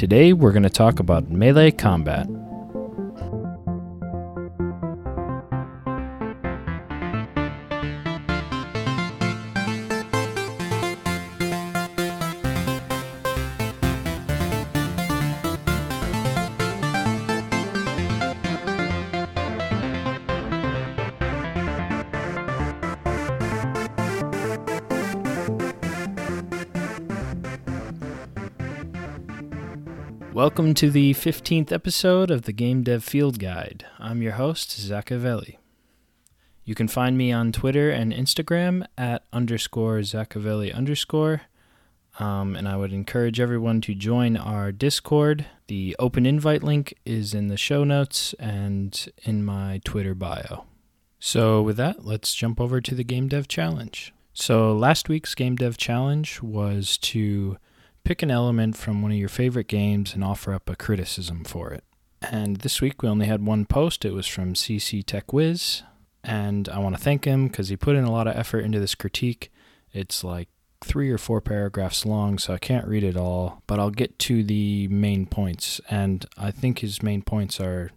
Today we're going to talk about melee combat. Welcome to the 15th episode of the Game Dev Field Guide. I'm your host, Zachavelli. You can find me on Twitter and Instagram at underscore Zachavelli underscore. Um, and I would encourage everyone to join our Discord. The open invite link is in the show notes and in my Twitter bio. So, with that, let's jump over to the Game Dev Challenge. So, last week's Game Dev Challenge was to pick an element from one of your favorite games and offer up a criticism for it. And this week we only had one post. It was from CC Tech Wiz, and I want to thank him because he put in a lot of effort into this critique. It's like three or four paragraphs long, so I can't read it all, but I'll get to the main points, and I think his main points are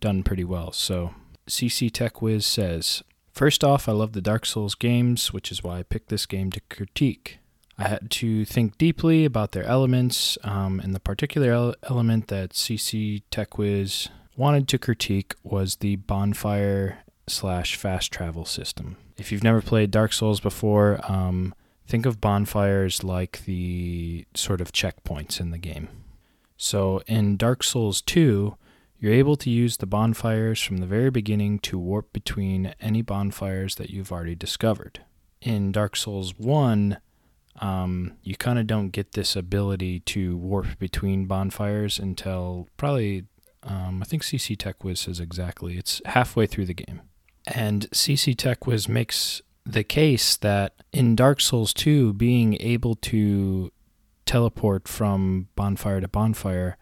done pretty well. So, CC Tech Wiz says, First off, I love the Dark Souls games, which is why I picked this game to critique. I had to think deeply about their elements, um, and the particular ele- element that CC TechWiz wanted to critique was the bonfire slash fast travel system. If you've never played Dark Souls before, um, think of bonfires like the sort of checkpoints in the game. So in Dark Souls 2, you're able to use the bonfires from the very beginning to warp between any bonfires that you've already discovered. In Dark Souls 1, um, you kind of don't get this ability to warp between bonfires until probably, um, I think CC TechWiz says exactly, it's halfway through the game. And CC TechWiz makes the case that in Dark Souls 2, being able to teleport from bonfire to bonfire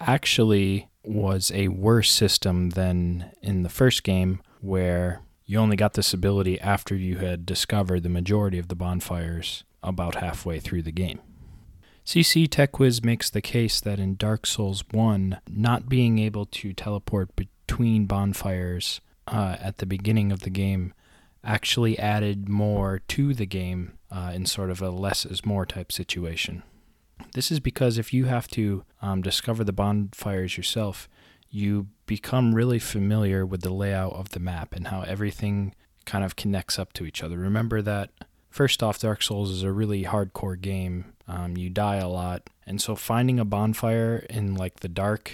actually was a worse system than in the first game, where you only got this ability after you had discovered the majority of the bonfires about halfway through the game. CC TechWiz makes the case that in Dark Souls 1, not being able to teleport between bonfires uh, at the beginning of the game actually added more to the game uh, in sort of a less is more type situation. This is because if you have to um, discover the bonfires yourself, you become really familiar with the layout of the map and how everything kind of connects up to each other. Remember that First off, Dark Souls is a really hardcore game. Um, you die a lot, and so finding a bonfire in like the dark,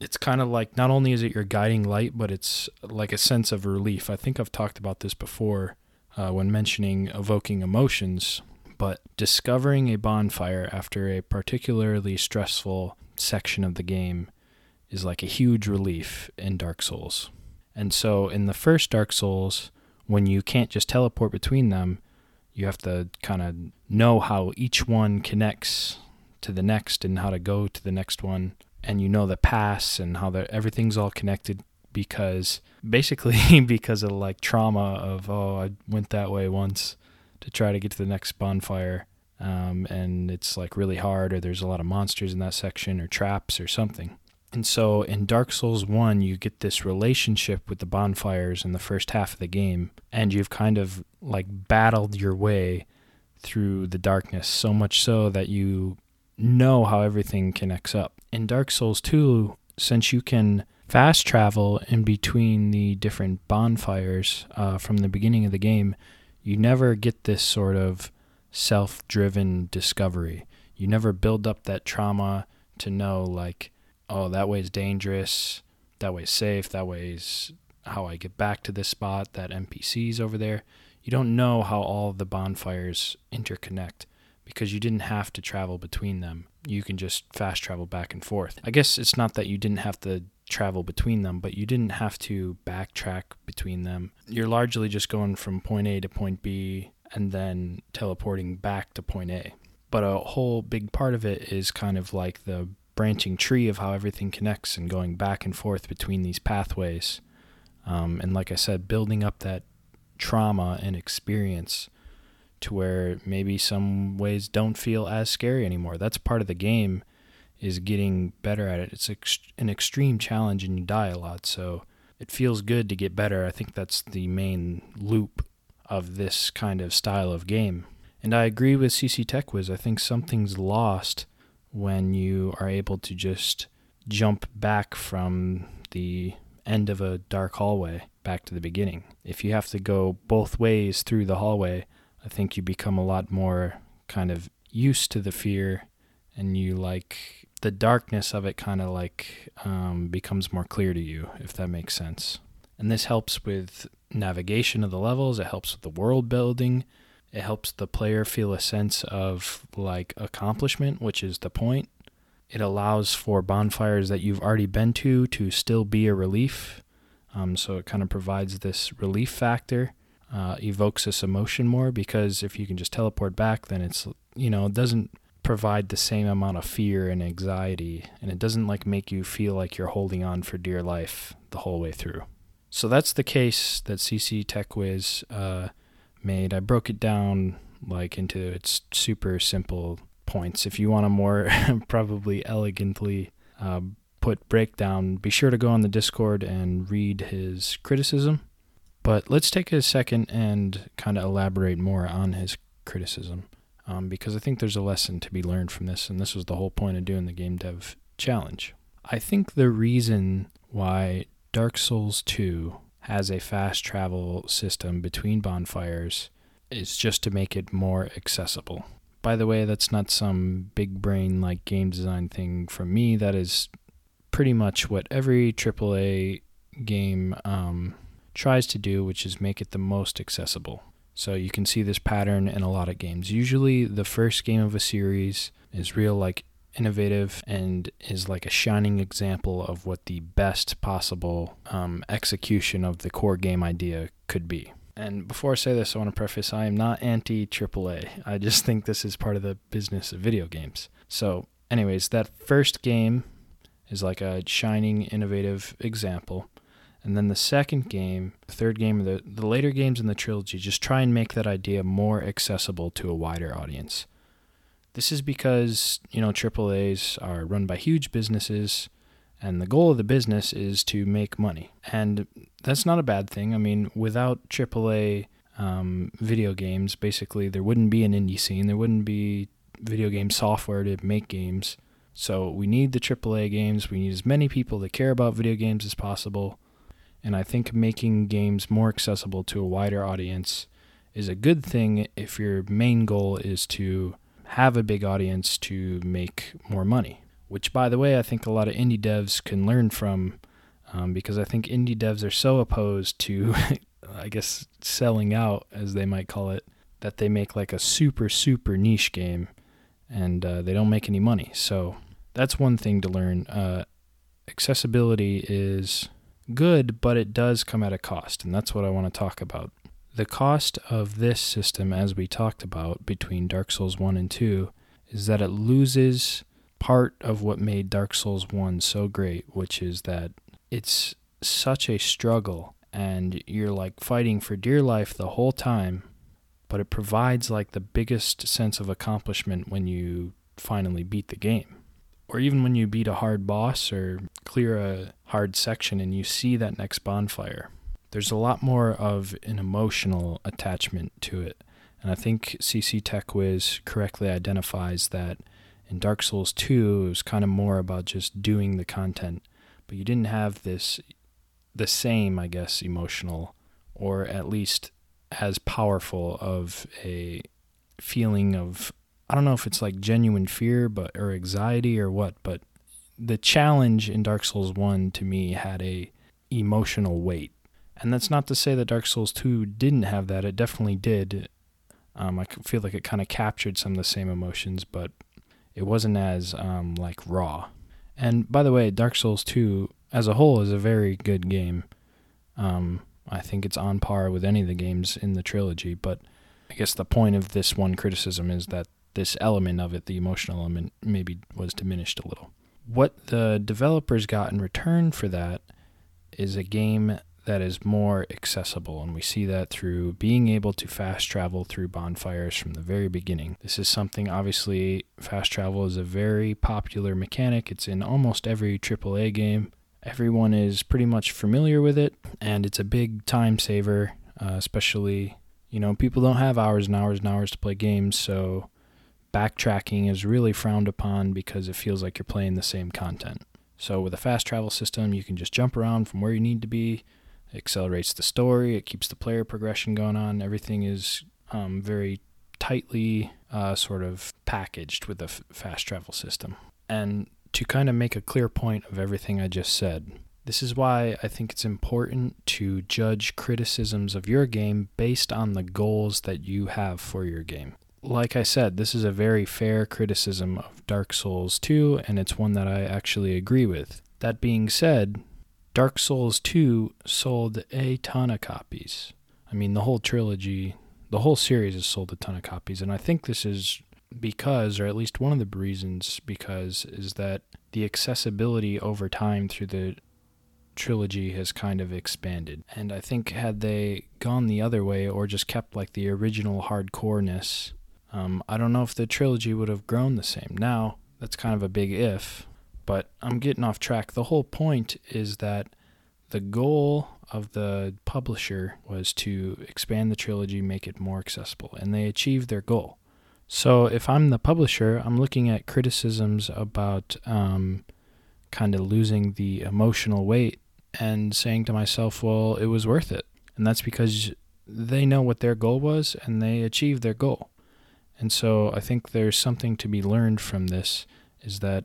it's kind of like not only is it your guiding light, but it's like a sense of relief. I think I've talked about this before uh, when mentioning evoking emotions, but discovering a bonfire after a particularly stressful section of the game is like a huge relief in Dark Souls. And so in the first Dark Souls, when you can't just teleport between them, you have to kind of know how each one connects to the next and how to go to the next one. And you know the paths and how that everything's all connected because basically because of like trauma of oh I went that way once to try to get to the next bonfire. Um, and it's like really hard or there's a lot of monsters in that section or traps or something and so in Dark Souls 1, you get this relationship with the bonfires in the first half of the game, and you've kind of like battled your way through the darkness so much so that you know how everything connects up. In Dark Souls 2, since you can fast travel in between the different bonfires uh, from the beginning of the game, you never get this sort of self driven discovery. You never build up that trauma to know, like, oh, that way is dangerous, that way is safe, that way is how I get back to this spot, that NPC's over there. You don't know how all the bonfires interconnect because you didn't have to travel between them. You can just fast travel back and forth. I guess it's not that you didn't have to travel between them, but you didn't have to backtrack between them. You're largely just going from point A to point B and then teleporting back to point A. But a whole big part of it is kind of like the branching tree of how everything connects and going back and forth between these pathways. Um, and like I said, building up that trauma and experience to where maybe some ways don't feel as scary anymore. That's part of the game is getting better at it. It's ex- an extreme challenge and you die a lot, so it feels good to get better. I think that's the main loop of this kind of style of game. And I agree with CC TechWiz. I think something's lost when you are able to just jump back from the end of a dark hallway back to the beginning. If you have to go both ways through the hallway, I think you become a lot more kind of used to the fear and you like the darkness of it kind of like um, becomes more clear to you, if that makes sense. And this helps with navigation of the levels, it helps with the world building, it helps the player feel a sense of like accomplishment, which is the point. It allows for bonfires that you've already been to to still be a relief. Um, so it kind of provides this relief factor, uh, evokes this emotion more because if you can just teleport back, then it's, you know, it doesn't provide the same amount of fear and anxiety, and it doesn't like make you feel like you're holding on for dear life the whole way through. So that's the case that CC TechWiz uh, made. I broke it down like into its super simple points. If you want a more probably elegantly uh, put breakdown, be sure to go on the Discord and read his criticism. But let's take a second and kind of elaborate more on his criticism um, because I think there's a lesson to be learned from this, and this was the whole point of doing the Game Dev Challenge. I think the reason why Dark Souls 2 has a fast travel system between bonfires is just to make it more accessible. By the way, that's not some big brain like game design thing from me. That is pretty much what every AAA game um, tries to do, which is make it the most accessible. So you can see this pattern in a lot of games. Usually the first game of a series is real like innovative and is like a shining example of what the best possible um, execution of the core game idea could be. And before I say this, I want to preface I am not anti AAA. I just think this is part of the business of video games. So, anyways, that first game is like a shining, innovative example. And then the second game, third game, the, the later games in the trilogy just try and make that idea more accessible to a wider audience. This is because, you know, AAAs are run by huge businesses, and the goal of the business is to make money. And that's not a bad thing. I mean, without AAA um, video games, basically, there wouldn't be an indie scene, there wouldn't be video game software to make games. So we need the AAA games. We need as many people that care about video games as possible. And I think making games more accessible to a wider audience is a good thing if your main goal is to have a big audience to make more money. Which, by the way, I think a lot of indie devs can learn from um, because I think indie devs are so opposed to, I guess, selling out, as they might call it, that they make like a super, super niche game and uh, they don't make any money. So that's one thing to learn. Uh, accessibility is good, but it does come at a cost, and that's what I want to talk about. The cost of this system, as we talked about between Dark Souls 1 and 2, is that it loses part of what made Dark Souls 1 so great, which is that it's such a struggle and you're like fighting for dear life the whole time, but it provides like the biggest sense of accomplishment when you finally beat the game. Or even when you beat a hard boss or clear a hard section and you see that next bonfire, there's a lot more of an emotional attachment to it. And I think CC Tech TechWiz correctly identifies that in Dark Souls 2, it was kind of more about just doing the content, but you didn't have this, the same, I guess, emotional, or at least as powerful of a feeling of I don't know if it's like genuine fear, but or anxiety or what, but the challenge in Dark Souls 1 to me had a emotional weight. And that's not to say that Dark Souls 2 didn't have that. It definitely did. Um, I feel like it kind of captured some of the same emotions, but it wasn't as um, like raw. And by the way, Dark Souls 2 as a whole is a very good game. Um, I think it's on par with any of the games in the trilogy, but I guess the point of this one criticism is that this element of it, the emotional element, maybe was diminished a little. What the developers got in return for that is a game that is more accessible, and we see that through being able to fast travel through bonfires from the very beginning. This is something, obviously, fast travel is a very popular mechanic. It's in almost every AAA game. Everyone is pretty much familiar with it, and it's a big time saver, uh, especially, you know, people don't have hours and hours and hours to play games, so backtracking is really frowned upon because it feels like you're playing the same content. So with a fast travel system, you can just jump around from where you need to be. Accelerates the story. It keeps the player progression going on. Everything is um, very tightly uh, sort of packaged with a fast travel system. And to kind of make a clear point of everything I just said, this is why I think it's important to judge criticisms of your game based on the goals that you have for your game like I said, this is a very fair criticism of Dark Souls 2, and it's one that I actually agree with. That being said, Dark Souls 2 sold a ton of copies. I mean, the whole trilogy, the whole series has sold a ton of copies, and I think this is because, or at least one of the reasons because, is that the accessibility over time through the trilogy has kind of expanded. And I think had they gone the other way or just kept like the original hardcoreness um, I don't know if the trilogy would have grown the same. Now, that's kind of a big if, but I'm getting off track. The whole point is that the goal of the publisher was to expand the trilogy, make it more accessible, and they achieved their goal. So if I'm the publisher, I'm looking at criticisms about um, kind of losing the emotional weight and saying to myself, well, it was worth it. And that's because they know what their goal was and they achieved their goal. And so I think there's something to be learned from this is that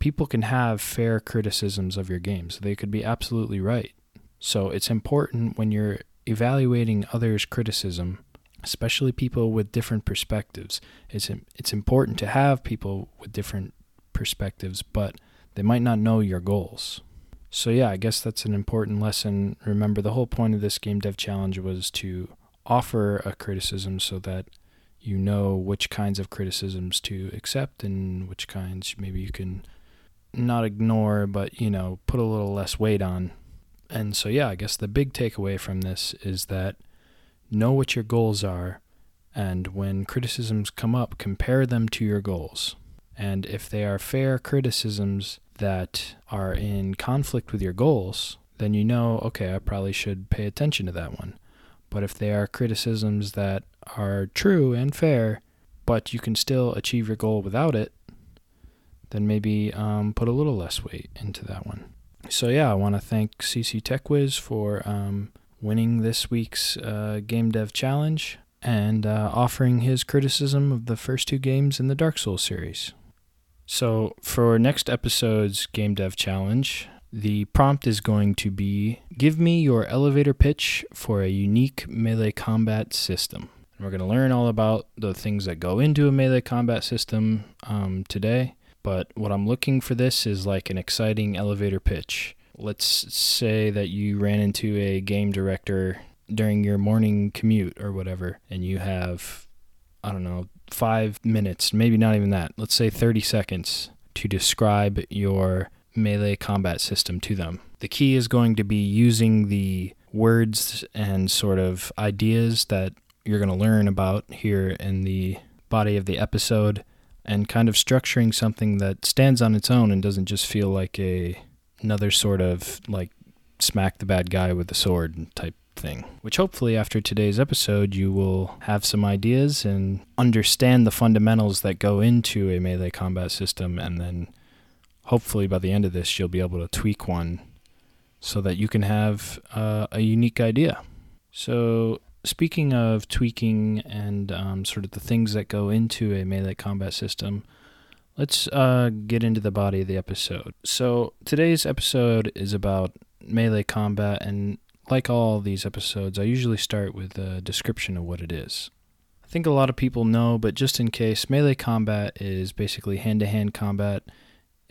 people can have fair criticisms of your games. They could be absolutely right. So it's important when you're evaluating others' criticism, especially people with different perspectives. It's it's important to have people with different perspectives, but they might not know your goals. So yeah, I guess that's an important lesson. Remember the whole point of this game dev challenge was to offer a criticism so that you know which kinds of criticisms to accept and which kinds maybe you can not ignore but you know put a little less weight on. And so yeah i guess the big takeaway from this is that know what your goals are and when criticisms come up compare them to your goals. And if they are fair criticisms that are in conflict with your goals then you know okay i probably should pay attention to that one. But if they are criticisms that are true and fair, but you can still achieve your goal without it, then maybe um, put a little less weight into that one. So yeah, I want to thank CC TechWiz for um, winning this week's uh, Game Dev Challenge and uh, offering his criticism of the first two games in the Dark Souls series. So for next episode's Game Dev Challenge, the prompt is going to be Give me your elevator pitch for a unique melee combat system. We're going to learn all about the things that go into a melee combat system um, today. But what I'm looking for this is like an exciting elevator pitch. Let's say that you ran into a game director during your morning commute or whatever, and you have, I don't know, five minutes, maybe not even that, let's say 30 seconds to describe your melee combat system to them. The key is going to be using the words and sort of ideas that you're going to learn about here in the body of the episode and kind of structuring something that stands on its own and doesn't just feel like a another sort of like smack the bad guy with the sword type thing. Which hopefully after today's episode you will have some ideas and understand the fundamentals that go into a melee combat system and then hopefully by the end of this, you'll be able to tweak one so that you can have uh, a unique idea. So, speaking of tweaking and um, sort of the things that go into a melee combat system, let's uh, get into the body of the episode. So, today's episode is about melee combat, and like all these episodes, I usually start with a description of what it is. I think a lot of people know, but just in case, melee combat is basically hand to hand combat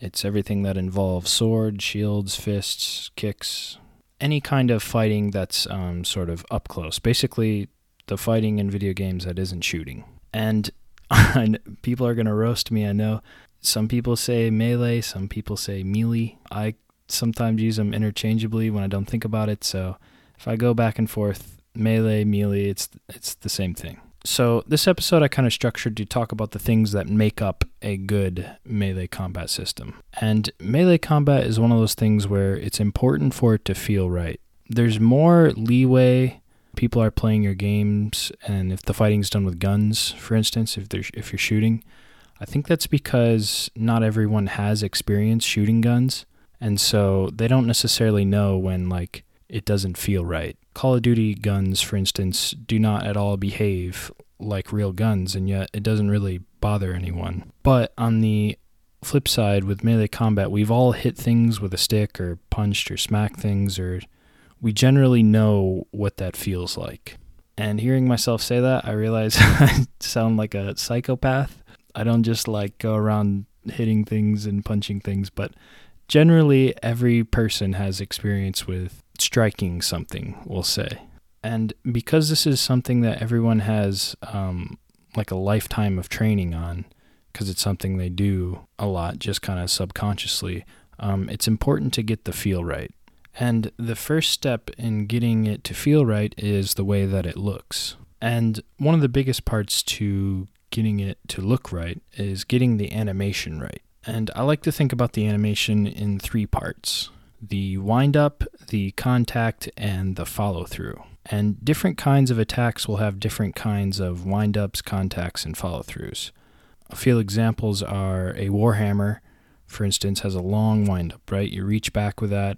it's everything that involves swords, shields, fists, kicks, any kind of fighting that's um, sort of up close. Basically, the fighting in video games that isn't shooting. And people are going to roast me, I know. Some people say melee, some people say melee. I sometimes use them interchangeably when I don't think about it, so If I go back and forth, melee, melee, it's it's the same thing. So this episode I kind of structured to talk about the things that make up a good melee combat system. And melee combat is one of those things where it's important for it to feel right. There's more leeway people are playing your games and if the fighting's done with guns, for instance, if there's if you're shooting, I think that's because not everyone has experience shooting guns and so they don't necessarily know when like it doesn't feel right. Call of Duty guns, for instance, do not at all behave like real guns, and yet it doesn't really bother anyone. But on the flip side, with melee combat, we've all hit things with a stick or punched or smacked things, or we generally know what that feels like. And hearing myself say that, I realize I sound like a psychopath. I don't just like go around hitting things and punching things, but generally every person has experience with striking something, we'll say. And because this is something that everyone has um, like a lifetime of training on, because it's something they do a lot, just kind of subconsciously, um, it's important to get the feel right. And the first step in getting it to feel right is the way that it looks. And one of the biggest parts to getting it to look right is getting the animation right. And I like to think about the animation in three parts the wind up, the contact, and the follow through. And different kinds of attacks will have different kinds of wind ups, contacts, and follow throughs. A few examples are a Warhammer, for instance, has a long wind up, right? You reach back with that,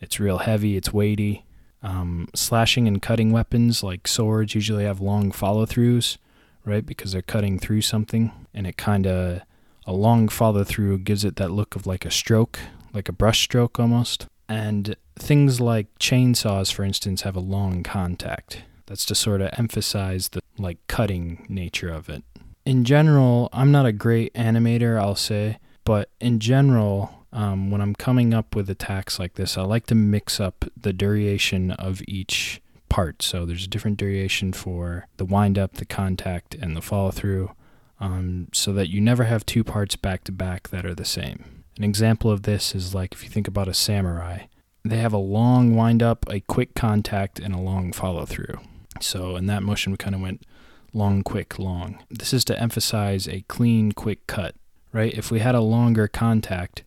it's real heavy, it's weighty. Um, slashing and cutting weapons like swords usually have long follow throughs, right? Because they're cutting through something, and it kind of a long follow through gives it that look of like a stroke, like a brush stroke almost. And things like chainsaws, for instance, have a long contact. That's to sort of emphasize the like cutting nature of it. In general, I'm not a great animator, I'll say, but in general, um, when I'm coming up with attacks like this, I like to mix up the duration of each part. So there's a different duration for the wind up, the contact, and the follow through um, so that you never have two parts back to back that are the same. An example of this is like if you think about a samurai, they have a long wind up, a quick contact, and a long follow through. So in that motion, we kind of went long, quick, long. This is to emphasize a clean, quick cut, right? If we had a longer contact,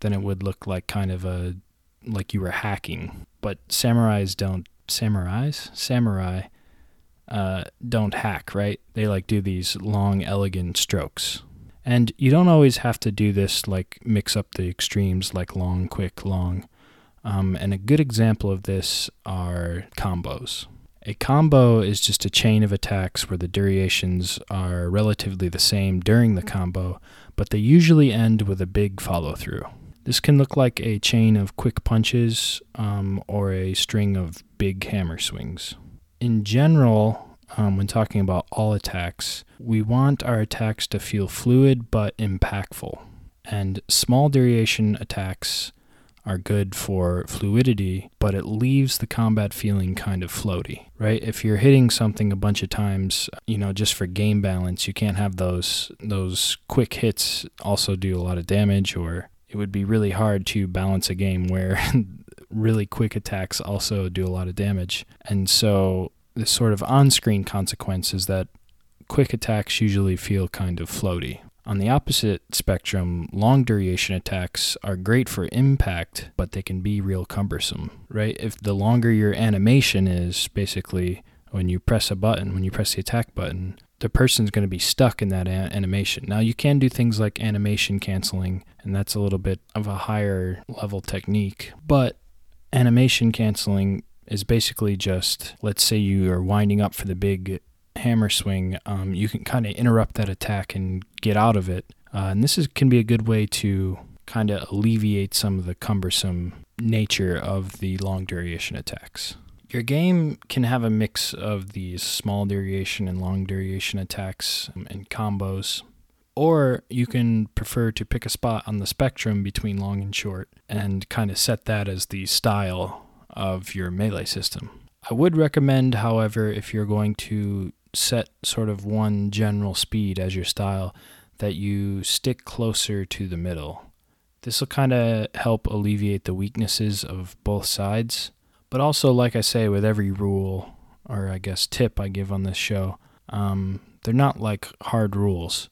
then it would look like kind of a like you were hacking. But samurais don't samurais samurai uh, don't hack, right? They like do these long, elegant strokes. And you don't always have to do this, like mix up the extremes, like long, quick, long. Um, and a good example of this are combos. A combo is just a chain of attacks where the durations are relatively the same during the combo, but they usually end with a big follow through. This can look like a chain of quick punches um, or a string of big hammer swings in general, um, when talking about all attacks, we want our attacks to feel fluid but impactful. And small duration attacks are good for fluidity, but it leaves the combat feeling kind of floaty, right? If you're hitting something a bunch of times, you know, just for game balance, you can't have those those quick hits also do a lot of damage or it would be really hard to balance a game where really quick attacks also do a lot of damage. And so the sort of on-screen consequence is that quick attacks usually feel kind of floaty. On the opposite spectrum, long duration attacks are great for impact, but they can be real cumbersome, right? If the longer your animation is, basically when you press a button, when you press the attack button, the person's going to be stuck in that a- animation. Now, you can do things like animation canceling, and that's a little bit of a higher level technique, but animation canceling is basically just let's say you are winding up for the big hammer swing, um, you can kind of interrupt that attack and get out of it. Uh, and this is, can be a good way to kind of alleviate some of the cumbersome nature of the long duration attacks. Your game can have a mix of these small duration and long duration attacks and combos, or you can prefer to pick a spot on the spectrum between long and short and kind of set that as the style of your melee system. I would recommend, however, if you're going to set sort of one general speed as your style, that you stick closer to the middle. This will kind of help alleviate the weaknesses of both sides, But also, like I say, with every rule, or I guess tip I give on this show, um, they're not like hard rules.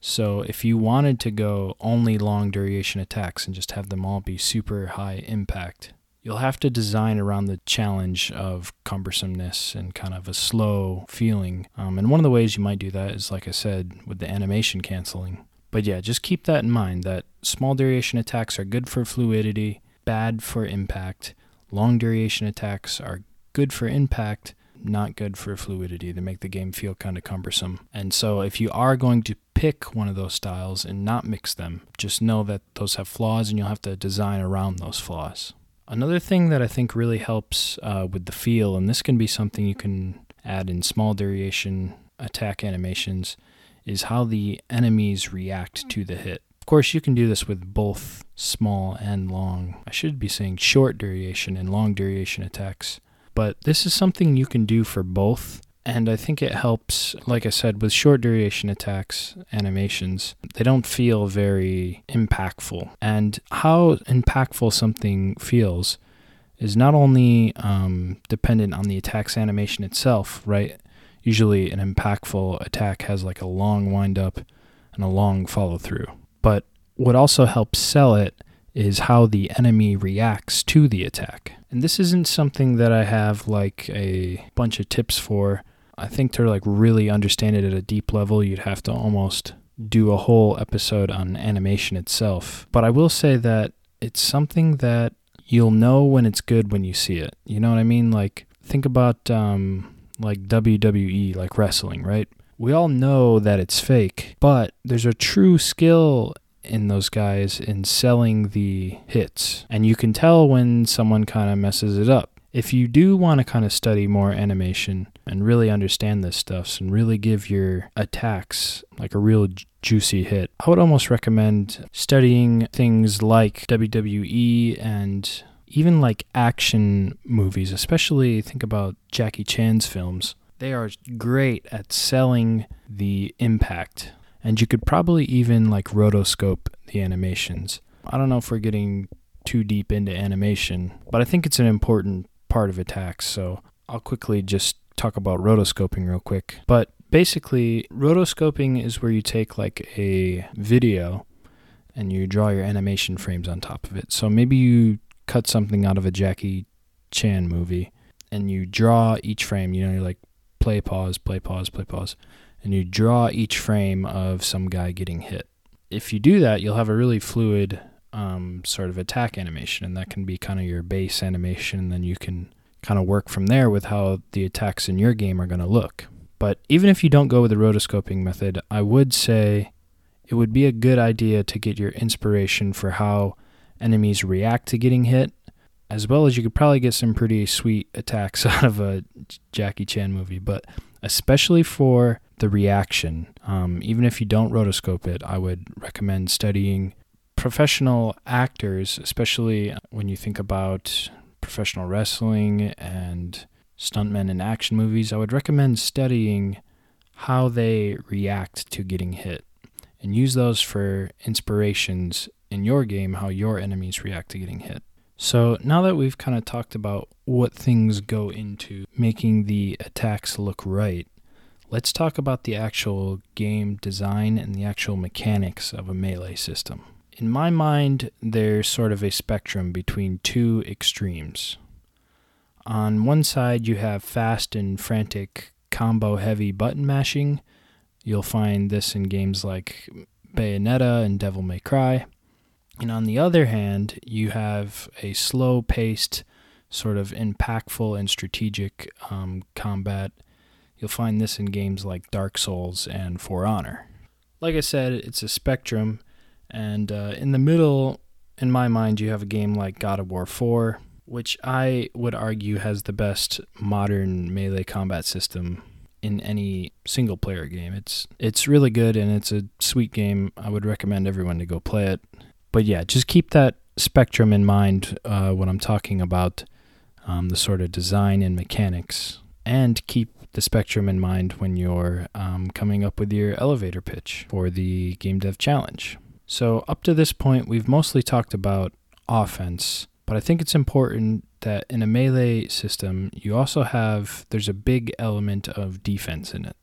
So if you wanted to go only long duration attacks and just have them all be super high impact, you'll have to design around the challenge of cumbersomeness and kind of a slow feeling. Um, and one of the ways you might do that is, like I said, with the animation canceling. But yeah, just keep that in mind that small duration attacks are good for fluidity, bad for impact. Long duration attacks are good for impact, not good for fluidity. They make the game feel kind of cumbersome. And so, if you are going to pick one of those styles and not mix them, just know that those have flaws and you'll have to design around those flaws. Another thing that I think really helps uh, with the feel, and this can be something you can add in small duration attack animations, is how the enemies react to the hit. Of course, you can do this with both small and long. I should be saying short duration and long duration attacks but this is something you can do for both. And I think it helps, like I said, with short duration attacks, animations, they don't feel very impactful. And how impactful something feels is not only um, dependent on the attack's animation itself, right? Usually, an impactful attack has like a long wind up and a long follow through. But what also helps sell it is how the enemy reacts to the attack. And this isn't something that I have like a bunch of tips for. I think to like really understand it at a deep level, you'd have to almost do a whole episode on animation itself. But I will say that it's something that you'll know when it's good when you see it. You know what I mean? Like think about um, like WWE, like wrestling, right? We all know that it's fake, but there's a true skill in those guys in selling the hits. And you can tell when someone kind of messes it up. If you do want to kind of study more animation and really understand this stuff and really give your attacks like a real juicy hit, I would almost recommend studying things like WWE and even like action movies, especially think about Jackie Chan's films. They are great at selling the impact and you could probably even like rotoscope the animations. I don't know if we're getting too deep into animation, but I think it's an important part of attacks, so I'll quickly just talk about rotoscoping real quick. But basically, rotoscoping is where you take like a video and you draw your animation frames on top of it. So maybe you cut something out of a Jackie Chan movie and you draw each frame, you know, you're like play, pause, play, pause, play, pause and you draw each frame of some guy getting hit. If you do that, you'll have a really fluid um, sort of attack animation, and that can be kind of your base animation. And then you can kind of work from there with how the attacks in your game are going to look. But even if you don't go with the rotoscoping method, I would say it would be a good idea to get your inspiration for how enemies react to getting hit, as well as you could probably get some pretty sweet attacks out of a Jackie Chan movie. But especially for the reaction. Um, even if you don't rotoscope it, I would recommend studying professional actors, especially when you think about professional wrestling and stuntmen in action movies. I would recommend studying how they react to getting hit and use those for inspirations in your game, how your enemies react to getting hit. So, now that we've kind of talked about what things go into making the attacks look right, let's talk about the actual game design and the actual mechanics of a melee system. In my mind, there's sort of a spectrum between two extremes. On one side, you have fast and frantic combo heavy button mashing. You'll find this in games like Bayonetta and Devil May Cry. And on the other hand, you have a slow paced, sort of impactful and strategic um, combat You'll find this in games like Dark Souls and For Honor. Like I said, it's a spectrum, and uh, in the middle, in my mind, you have a game like God of War 4, which I would argue has the best modern melee combat system in any single player game. It's it's really good and it's a sweet game. I would recommend everyone to go play it. But yeah, just keep that spectrum in mind uh, when I'm talking about um, the sort of design and mechanics, and keep the spectrum in mind when you're um, coming up with your elevator pitch for the Game Dev Challenge. So, up to this point, we've mostly talked about offense, but I think it's important that in a melee system, you also have, there's a big element of defense in it.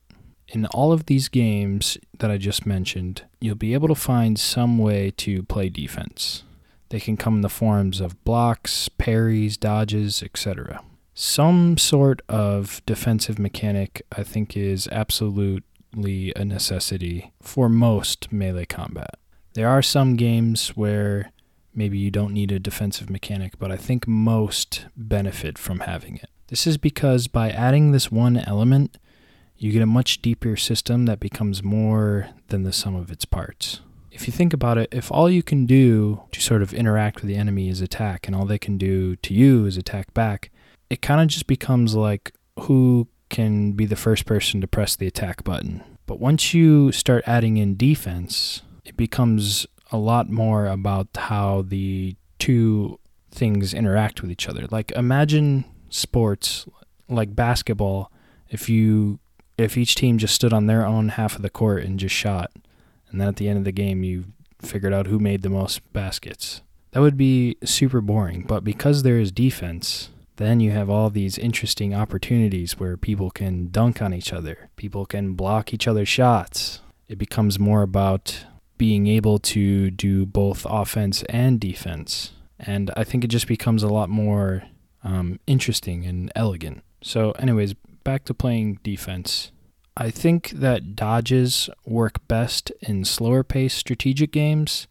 In all of these games that I just mentioned, you'll be able to find some way to play defense. They can come in the forms of blocks, parries, dodges, etc. Some sort of defensive mechanic, I think, is absolutely a necessity for most melee combat. There are some games where maybe you don't need a defensive mechanic, but I think most benefit from having it. This is because by adding this one element, you get a much deeper system that becomes more than the sum of its parts. If you think about it, if all you can do to sort of interact with the enemy is attack, and all they can do to you is attack back, it kind of just becomes like who can be the first person to press the attack button. But once you start adding in defense, it becomes a lot more about how the two things interact with each other. Like imagine sports like basketball if you if each team just stood on their own half of the court and just shot and then at the end of the game you figured out who made the most baskets. That would be super boring, but because there is defense, then you have all these interesting opportunities where people can dunk on each other, people can block each other's shots. It becomes more about being able to do both offense and defense. And I think it just becomes a lot more um, interesting and elegant. So, anyways, back to playing defense. I think that dodges work best in slower paced strategic games,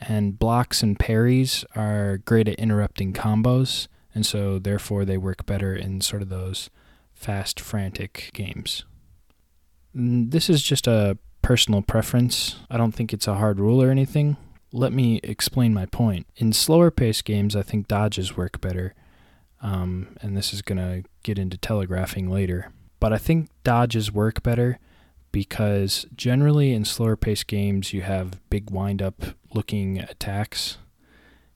and blocks and parries are great at interrupting combos, and so therefore they work better in sort of those fast, frantic games. This is just a personal preference. I don't think it's a hard rule or anything. Let me explain my point. In slower paced games, I think dodges work better. Um, and this is going to get into telegraphing later. But I think dodges work better because generally in slower paced games, you have big wind up looking attacks.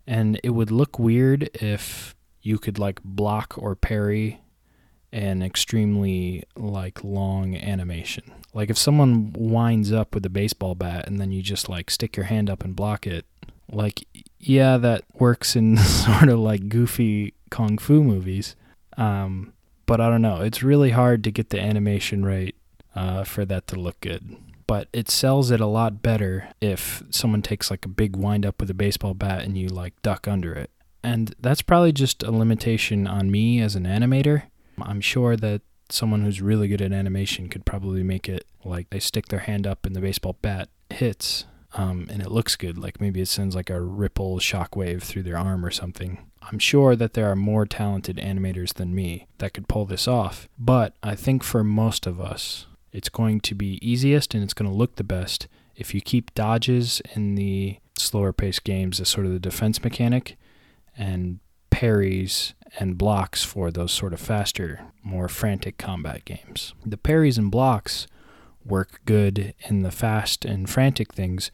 And it would look weird if you could like block or parry an extremely like long animation. Like if someone winds up with a baseball bat and then you just like stick your hand up and block it, like yeah, that works in sort of like goofy kung fu movies. Um, but I don't know. It's really hard to get the animation right uh, for that to look good. But it sells it a lot better if someone takes like a big wind up with a baseball bat and you like duck under it. And that's probably just a limitation on me as an animator. I'm sure that someone who's really good at animation could probably make it like they stick their hand up and the baseball bat hits um, and it looks good. Like maybe it sends like a ripple shockwave through their arm or something. I'm sure that there are more talented animators than me that could pull this off. But I think for most of us, it's going to be easiest and it's going to look the best if you keep dodges in the slower paced games as sort of the defense mechanic and parries and blocks for those sort of faster, more frantic combat games. The parries and blocks work good in the fast and frantic things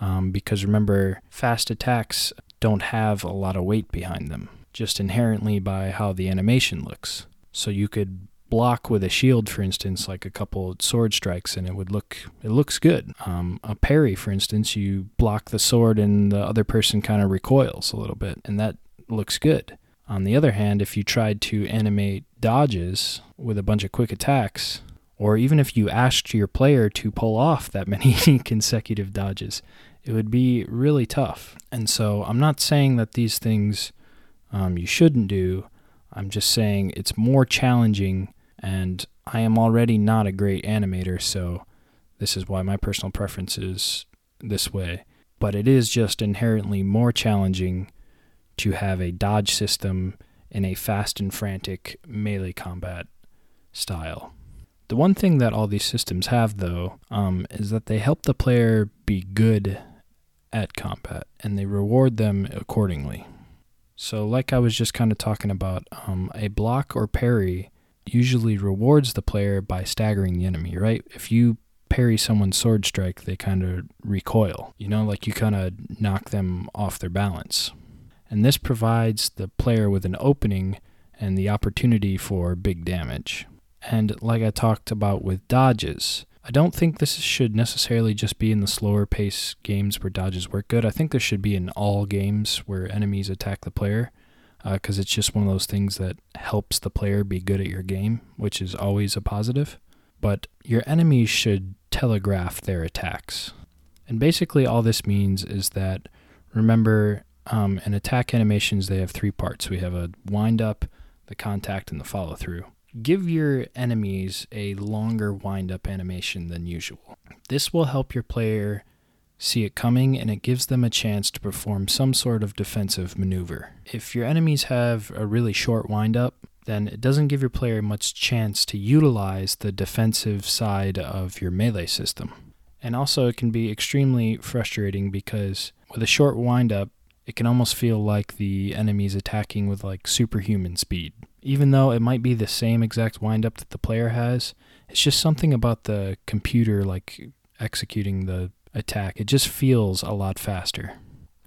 um, because remember, fast attacks don't have a lot of weight behind them, just inherently by how the animation looks. So you could block with a shield, for instance, like a couple sword strikes, and it would look it looks good. Um, a parry, for instance, you block the sword and the other person kind of recoils a little bit, and that looks good. On the other hand, if you tried to animate dodges with a bunch of quick attacks, or even if you asked your player to pull off that many consecutive dodges, it would be really tough. And so I'm not saying that these things um, you shouldn't do. I'm just saying it's more challenging, and I am already not a great animator, so this is why my personal preference is this way. But it is just inherently more challenging to have a dodge system in a fast and frantic melee combat style. The one thing that all these systems have, though, um, is that they help the player be good at combat and they reward them accordingly. So, like I was just kind of talking about, um, a block or parry usually rewards the player by staggering the enemy, right? If you parry someone's sword strike, they kind of recoil. You know, like you kind of knock them off their balance and this provides the player with an opening and the opportunity for big damage. And like I talked about with dodges, I don't think this should necessarily just be in the slower pace games where dodges work good. I think this should be in all games where enemies attack the player. because uh, it's just one of those things that helps the player be good at your game, which is always a positive. But your enemies should telegraph their attacks. And basically, all this means is that remember, um, in attack animations, they have three parts we have a wind up, the contact, and the follow through. Give your enemies a longer wind up animation than usual. This will help your player see it coming and it gives them a chance to perform some sort of defensive maneuver. If your enemies have a really short wind up, then it doesn't give your player much chance to utilize the defensive side of your melee system. And also, it can be extremely frustrating because with a short wind up, it can almost feel like the enemy's attacking with like superhuman speed. Even though it might be the same exact windup that the player has, it's just something about the computer like executing the attack. It just feels a lot faster.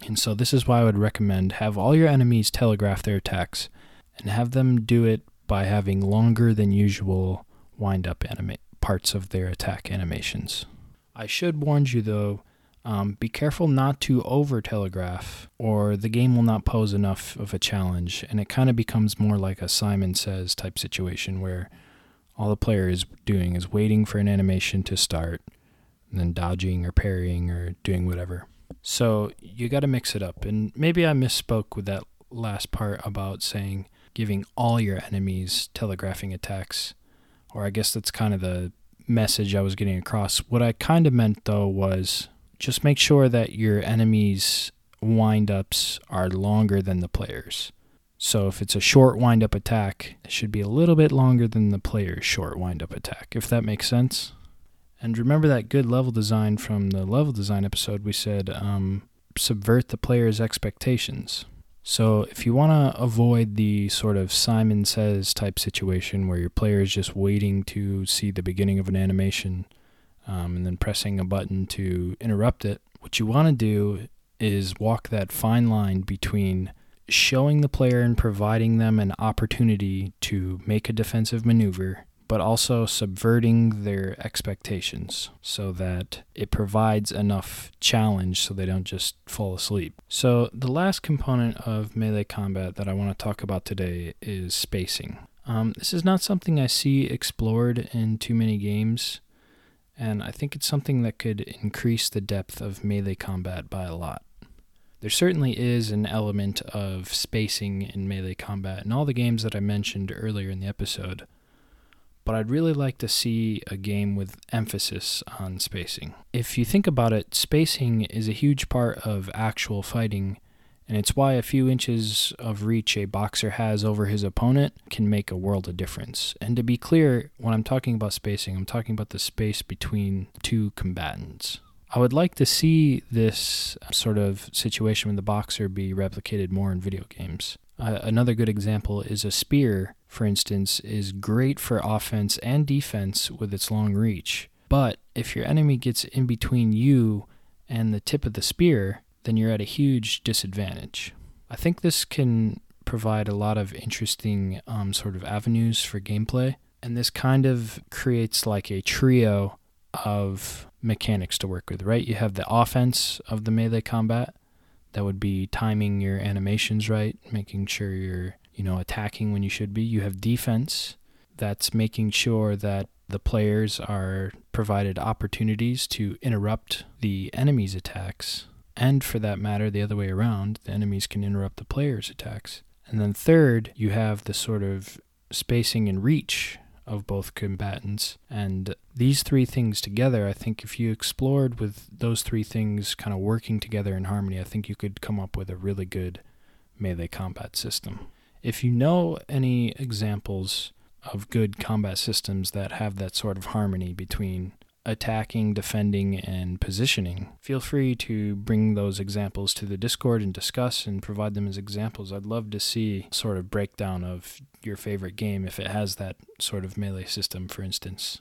And so this is why I would recommend have all your enemies telegraph their attacks and have them do it by having longer than usual wind up anima- parts of their attack animations. I should warn you though, um, be careful not to over telegraph, or the game will not pose enough of a challenge, and it kind of becomes more like a Simon Says type situation where all the player is doing is waiting for an animation to start, and then dodging or parrying or doing whatever. So you got to mix it up. And maybe I misspoke with that last part about saying giving all your enemies telegraphing attacks, or I guess that's kind of the message I was getting across. What I kind of meant though was just make sure that your enemies' windups are longer than the players. So if it's a short windup attack, it should be a little bit longer than the player's short windup attack, if that makes sense. And remember that good level design from the level design episode? We said um, subvert the player's expectations. So if you want to avoid the sort of Simon Says type situation where your player is just waiting to see the beginning of an animation um, and then pressing a button to interrupt it, what you want to do is walk that fine line between showing the player and providing them an opportunity to make a defensive maneuver but also subverting their expectations so that it provides enough challenge so they don't just fall asleep. So, the last component of melee combat that I want to talk about today is spacing. Um, this is not something I see explored in too many games, and I think it's something that could increase the depth of melee combat by a lot. There certainly is an element of spacing in melee combat in all the games that I mentioned earlier in the episode but I'd really like to see a game with emphasis on spacing. If you think about it, spacing is a huge part of actual fighting, and it's why a few inches of reach a boxer has over his opponent can make a world of difference. And to be clear, when I'm talking about spacing, I'm talking about the space between two combatants. I would like to see this sort of situation with the boxer be replicated more in video games. Uh, another good example is a spear for instance, is great for offense and defense with its long reach. But if your enemy gets in between you and the tip of the spear, then you're at a huge disadvantage. I think this can provide a lot of interesting um, sort of avenues for gameplay. And this kind of creates like a trio of mechanics to work with, right? You have the offense of the melee combat, that would be timing your animations right, making sure you're you know, attacking when you should be. You have defense that's making sure that the players are provided opportunities to interrupt the enemy's attacks. And for that matter, the other way around, the enemies can interrupt the players' attacks. And then third, you have the sort of spacing and reach of both combatants. And these three things together, I think if you explored with those three things kind of working together in harmony, I think you could come up with a really good melee combat system. If you know any examples of good combat systems that have that sort of harmony between attacking, defending, and positioning, feel free to bring those examples to the Discord and discuss and provide them as examples. I'd love to see sort of breakdown of your favorite game if it has that sort of melee system, for instance.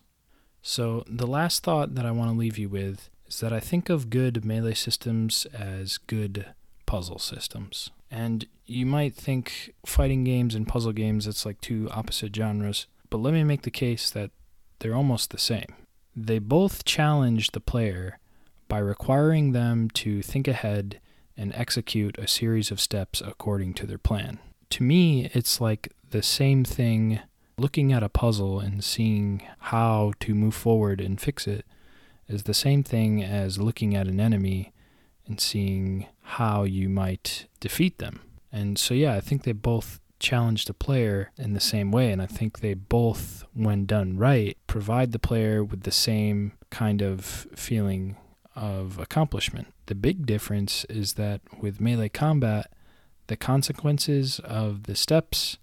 So, the last thought that I want to leave you with is that I think of good melee systems as good puzzle systems. And you might think fighting games and puzzle games, it's like two opposite genres, but let me make the case that they're almost the same. They both challenge the player by requiring them to think ahead and execute a series of steps according to their plan. To me, it's like the same thing looking at a puzzle and seeing how to move forward and fix it is the same thing as looking at an enemy and seeing how you might defeat them. And so, yeah, I think they both challenge the player in the same way. And I think they both, when done right, provide the player with the same kind of feeling of accomplishment. The big difference is that with melee combat, the consequences of the steps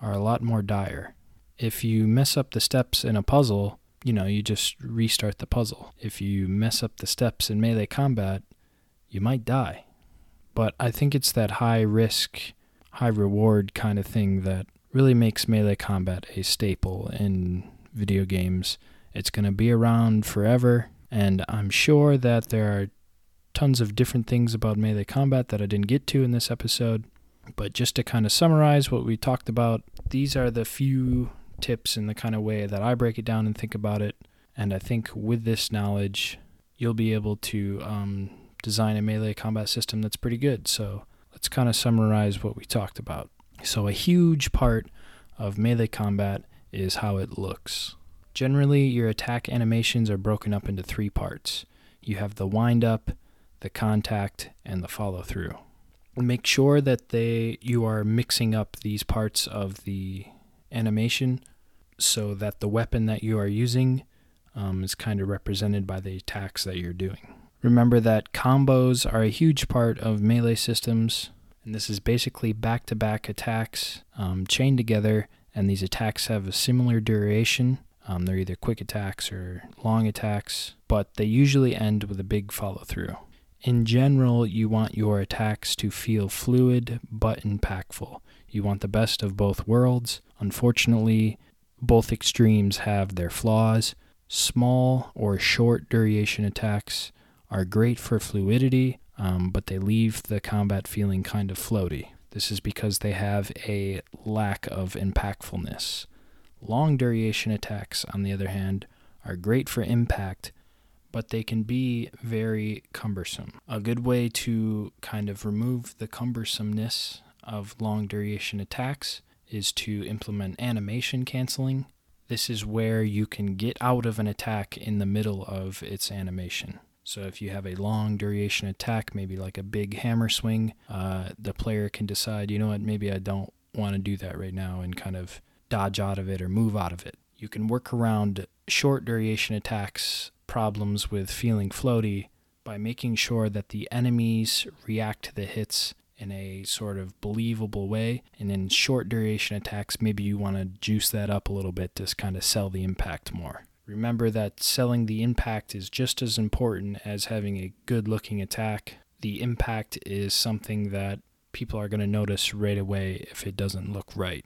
are a lot more dire. If you mess up the steps in a puzzle, you know, you just restart the puzzle. If you mess up the steps in melee combat, you might die. But I think it's that high risk, high reward kind of thing that really makes melee combat a staple in video games. It's going to be around forever, and I'm sure that there are tons of different things about melee combat that I didn't get to in this episode. But just to kind of summarize what we talked about, these are the few tips in the kind of way that I break it down and think about it. And I think with this knowledge, you'll be able to um, design a melee combat system that's pretty good. So let's kind of summarize what we talked about. So, a huge part of melee combat is how it looks. Generally, your attack animations are broken up into three parts you have the wind up, the contact, and the follow through. Make sure that they you are mixing up these parts of the animation so that the weapon that you are using um, is kind of represented by the attacks that you're doing. Remember that combos are a huge part of melee systems, and this is basically back to back attacks um, chained together, and these attacks have a similar duration. Um, they're either quick attacks or long attacks, but they usually end with a big follow through. In general, you want your attacks to feel fluid but impactful. You want the best of both worlds. Unfortunately, both extremes have their flaws. Small or short duration attacks are great for fluidity, um, but they leave the combat feeling kind of floaty. This is because they have a lack of impactfulness. Long duration attacks, on the other hand, are great for impact, but they can be very cumbersome. A good way to kind of remove the cumbersomeness of long duration attacks is to implement animation canceling. This is where you can get out of an attack in the middle of its animation. So if you have a long duration attack, maybe like a big hammer swing, uh, the player can decide, you know what, maybe I don't want to do that right now and kind of dodge out of it or move out of it. You can work around short duration attacks problems with feeling floaty by making sure that the enemies react to the hits in a sort of believable way. And in short duration attacks, maybe you want to juice that up a little bit to kind of sell the impact more. Remember that selling the impact is just as important as having a good looking attack. The impact is something that people are going to notice right away if it doesn't look right.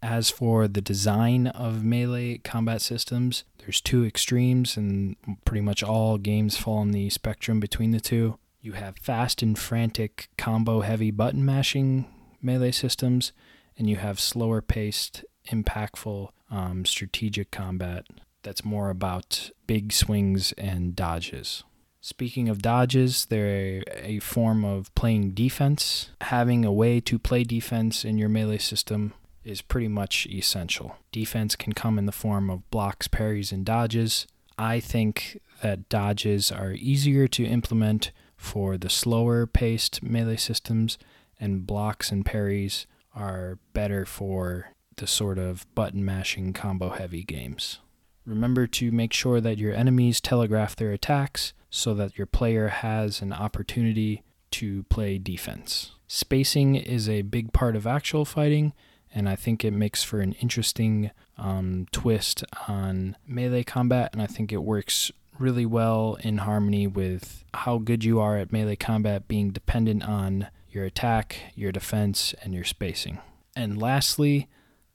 As for the design of melee combat systems, there's two extremes, and pretty much all games fall on the spectrum between the two. You have fast and frantic combo heavy button mashing melee systems, and you have slower paced, impactful um, strategic combat that's more about big swings and dodges. Speaking of dodges, they're a form of playing defense. Having a way to play defense in your melee system is pretty much essential. Defense can come in the form of blocks, parries, and dodges. I think that dodges are easier to implement for the slower paced melee systems, and blocks and parries are better for the sort of button mashing combo heavy games. Remember to make sure that your enemies telegraph their attacks so that your player has an opportunity to play defense. Spacing is a big part of actual fighting, and I think it makes for an interesting um, twist on melee combat, and I think it works really well in harmony with how good you are at melee combat being dependent on your attack, your defense, and your spacing. And lastly,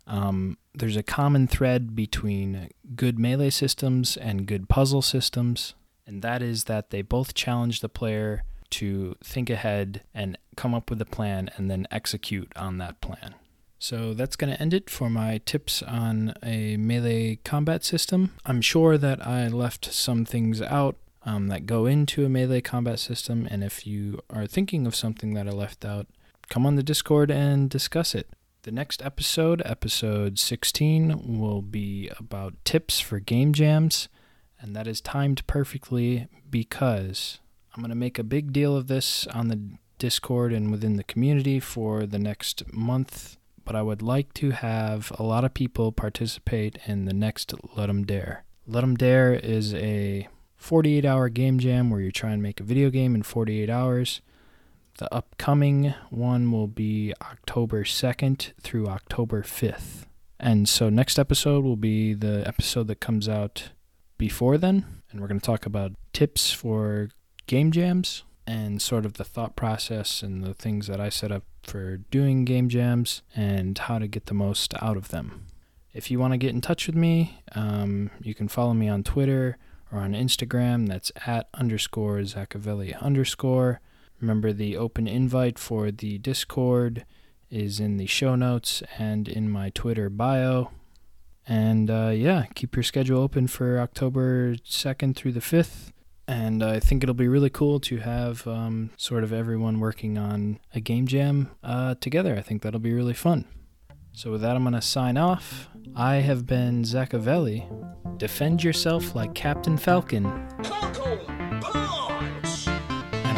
um, there's a common thread between good melee systems and good puzzle systems, and that is that they both challenge the player to think ahead and come up with a plan and then execute on that plan. So that's going to end it for my tips on a melee combat system. I'm sure that I left some things out um, that go into a melee combat system, and if you are thinking of something that I left out, come on the Discord and discuss it. The next episode, episode 16, will be about tips for game jams, and that is timed perfectly because I'm going to make a big deal of this on the Discord and within the community for the next month, but I would like to have a lot of people participate in the next Ludum Dare. Ludum Dare is a 48 hour game jam where you try and make a video game in 48 hours. The upcoming one will be October 2nd through October 5th. And so next episode will be the episode that comes out before then. And we're going to talk about tips for game jams and sort of the thought process and the things that I set up for doing game jams and how to get the most out of them. If you want to get in touch with me, um, you can follow me on Twitter or on Instagram. That's at underscore Zaccavelli underscore. Remember, the open invite for the Discord is in the show notes and in my Twitter bio. And uh, yeah, keep your schedule open for October 2nd through the 5th. And I think it'll be really cool to have um, sort of everyone working on a game jam uh, together. I think that'll be really fun. So, with that, I'm going to sign off. I have been Zaccavelli. Defend yourself like Captain Falcon. And